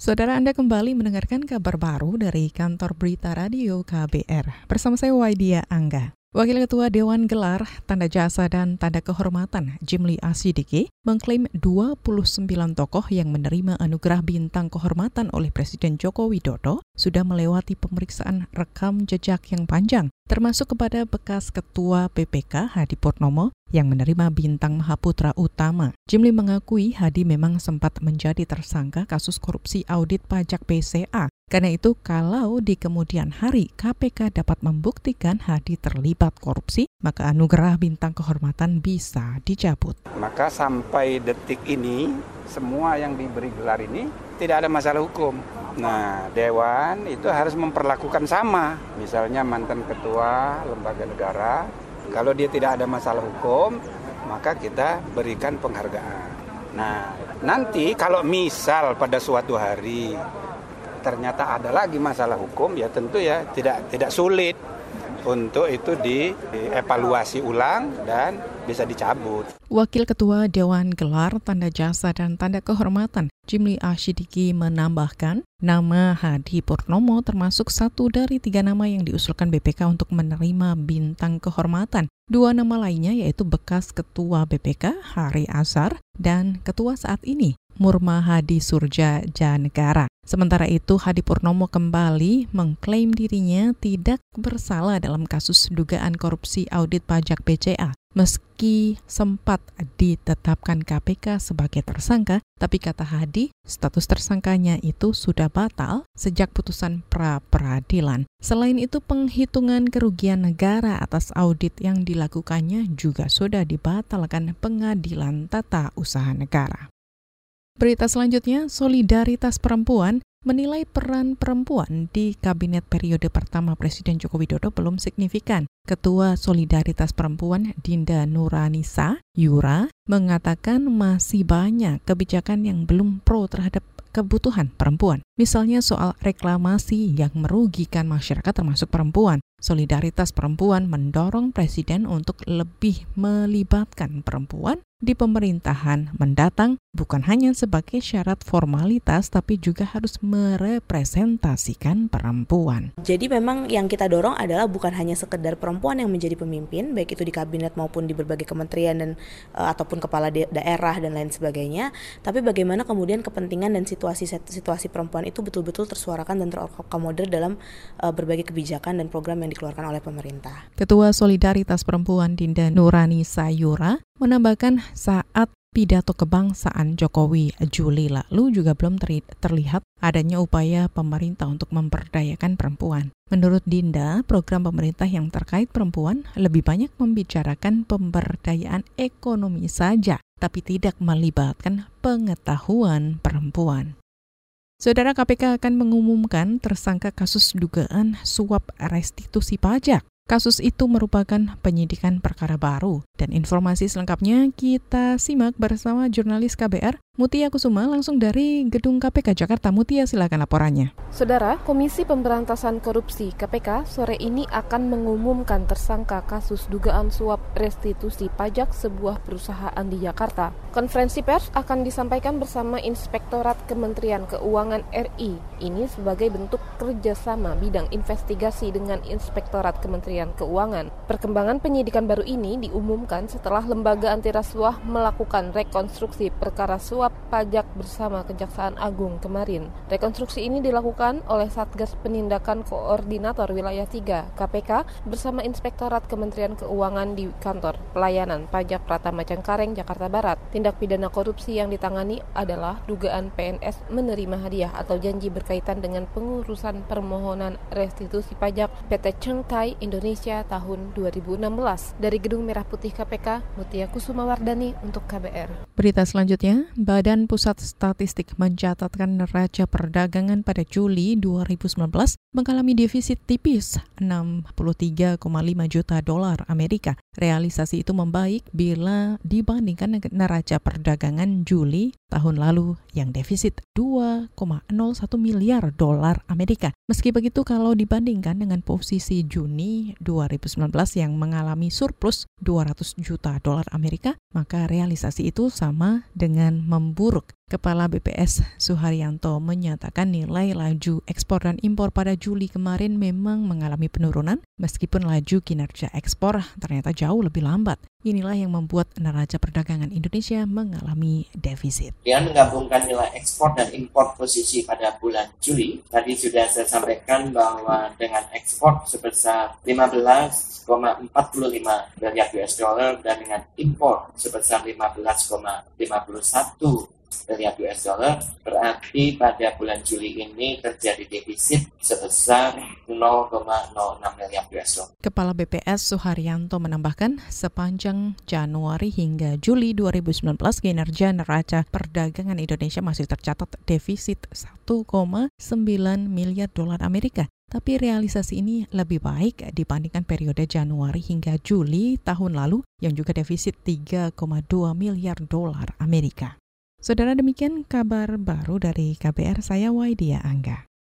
Saudara Anda kembali mendengarkan kabar baru dari kantor berita radio KBR. Bersama saya Waidia Angga. Wakil Ketua Dewan Gelar, Tanda Jasa dan Tanda Kehormatan Jimli Asidiki mengklaim 29 tokoh yang menerima anugerah bintang kehormatan oleh Presiden Joko Widodo sudah melewati pemeriksaan rekam jejak yang panjang, termasuk kepada bekas Ketua PPK Hadi Purnomo yang menerima bintang Mahaputra Utama. Jimli mengakui Hadi memang sempat menjadi tersangka kasus korupsi audit pajak BCA karena itu, kalau di kemudian hari KPK dapat membuktikan Hadi terlibat korupsi, maka anugerah bintang kehormatan bisa dicabut. Maka sampai detik ini, semua yang diberi gelar ini tidak ada masalah hukum. Nah, Dewan itu harus memperlakukan sama. Misalnya mantan ketua lembaga negara, kalau dia tidak ada masalah hukum, maka kita berikan penghargaan. Nah, nanti kalau misal pada suatu hari ternyata ada lagi masalah hukum ya tentu ya tidak tidak sulit untuk itu dievaluasi ulang dan bisa dicabut. Wakil Ketua Dewan Gelar Tanda Jasa dan Tanda Kehormatan Jimli Ashidiki menambahkan, nama Hadi Purnomo termasuk satu dari tiga nama yang diusulkan BPK untuk menerima bintang kehormatan. Dua nama lainnya yaitu bekas Ketua BPK Hari Azhar dan Ketua saat ini Murma Hadi Surja Janegara. Sementara itu, Hadi Purnomo kembali mengklaim dirinya tidak bersalah dalam kasus dugaan korupsi audit pajak BCA. Meski sempat ditetapkan KPK sebagai tersangka, tapi kata Hadi, status tersangkanya itu sudah batal sejak putusan pra-peradilan. Selain itu, penghitungan kerugian negara atas audit yang dilakukannya juga sudah dibatalkan pengadilan tata usaha negara. Berita selanjutnya, solidaritas perempuan menilai peran perempuan di kabinet periode pertama Presiden Joko Widodo belum signifikan. Ketua Solidaritas Perempuan Dinda Nuranisa Yura mengatakan masih banyak kebijakan yang belum pro terhadap kebutuhan perempuan. Misalnya soal reklamasi yang merugikan masyarakat termasuk perempuan. Solidaritas perempuan mendorong presiden untuk lebih melibatkan perempuan di pemerintahan mendatang bukan hanya sebagai syarat formalitas tapi juga harus merepresentasikan perempuan. Jadi memang yang kita dorong adalah bukan hanya sekedar perempuan yang menjadi pemimpin baik itu di kabinet maupun di berbagai kementerian dan uh, ataupun kepala daerah dan lain sebagainya, tapi bagaimana kemudian kepentingan dan situasi situasi perempuan itu betul-betul tersuarakan dan terakomodir dalam uh, berbagai kebijakan dan program yang dikeluarkan oleh pemerintah. Ketua Solidaritas Perempuan Dinda Nurani Sayura menambahkan saat pidato kebangsaan Jokowi Juli lalu juga belum terlihat adanya upaya pemerintah untuk memperdayakan perempuan. Menurut Dinda, program pemerintah yang terkait perempuan lebih banyak membicarakan pemberdayaan ekonomi saja, tapi tidak melibatkan pengetahuan perempuan. Saudara KPK akan mengumumkan tersangka kasus dugaan suap restitusi pajak. Kasus itu merupakan penyidikan perkara baru. Dan informasi selengkapnya kita simak bersama jurnalis KBR Mutia Kusuma langsung dari Gedung KPK Jakarta. Mutia silakan laporannya. Saudara, Komisi Pemberantasan Korupsi KPK sore ini akan mengumumkan tersangka kasus dugaan suap restitusi pajak sebuah perusahaan di Jakarta. Konferensi pers akan disampaikan bersama Inspektorat Kementerian Keuangan RI. Ini sebagai bentuk kerjasama bidang investigasi dengan Inspektorat Kementerian Keuangan. Perkembangan penyidikan baru ini diumumkan setelah lembaga anti rasuah melakukan rekonstruksi perkara suap pajak bersama Kejaksaan Agung kemarin. Rekonstruksi ini dilakukan oleh Satgas Penindakan Koordinator Wilayah 3 KPK bersama Inspektorat Kementerian Keuangan di Kantor Pelayanan Pajak Pratama Cengkareng, Jakarta Barat. Tindak pidana korupsi yang ditangani adalah dugaan PNS menerima hadiah atau janji berkaitan dengan pengurusan permohonan restitusi pajak PT Cengkai Indonesia tahun 2016. Dari Gedung Merah Putih KPK, Mutia Kusuma Wardani untuk KBR. Berita selanjutnya, Badan Pusat Statistik mencatatkan neraca perdagangan pada Juli 2019 mengalami defisit tipis 63,5 juta dolar Amerika Realisasi itu membaik bila dibandingkan neraca perdagangan Juli tahun lalu yang defisit 2,01 miliar dolar Amerika. Meski begitu kalau dibandingkan dengan posisi Juni 2019 yang mengalami surplus 200 juta dolar Amerika, maka realisasi itu sama dengan memburuk. Kepala BPS Suharyanto menyatakan nilai laju ekspor dan impor pada Juli kemarin memang mengalami penurunan meskipun laju kinerja ekspor ternyata jauh lebih lambat. Inilah yang membuat neraca perdagangan Indonesia mengalami defisit. Dia menggabungkan nilai ekspor dan impor posisi pada bulan Juli. Tadi sudah saya sampaikan bahwa dengan ekspor sebesar 15,45 miliar US dollar dan dengan impor sebesar 15,51 miliar US dollar berarti pada bulan Juli ini terjadi defisit sebesar 0,06 miliar US dollar. Kepala BPS Suharyanto menambahkan sepanjang Januari hingga Juli 2019 kinerja neraca perdagangan Indonesia masih tercatat defisit 1,9 miliar dolar Amerika tapi realisasi ini lebih baik dibandingkan periode Januari hingga Juli tahun lalu yang juga defisit 3,2 miliar dolar Amerika. Saudara demikian kabar baru dari KBR saya Waidia Angga.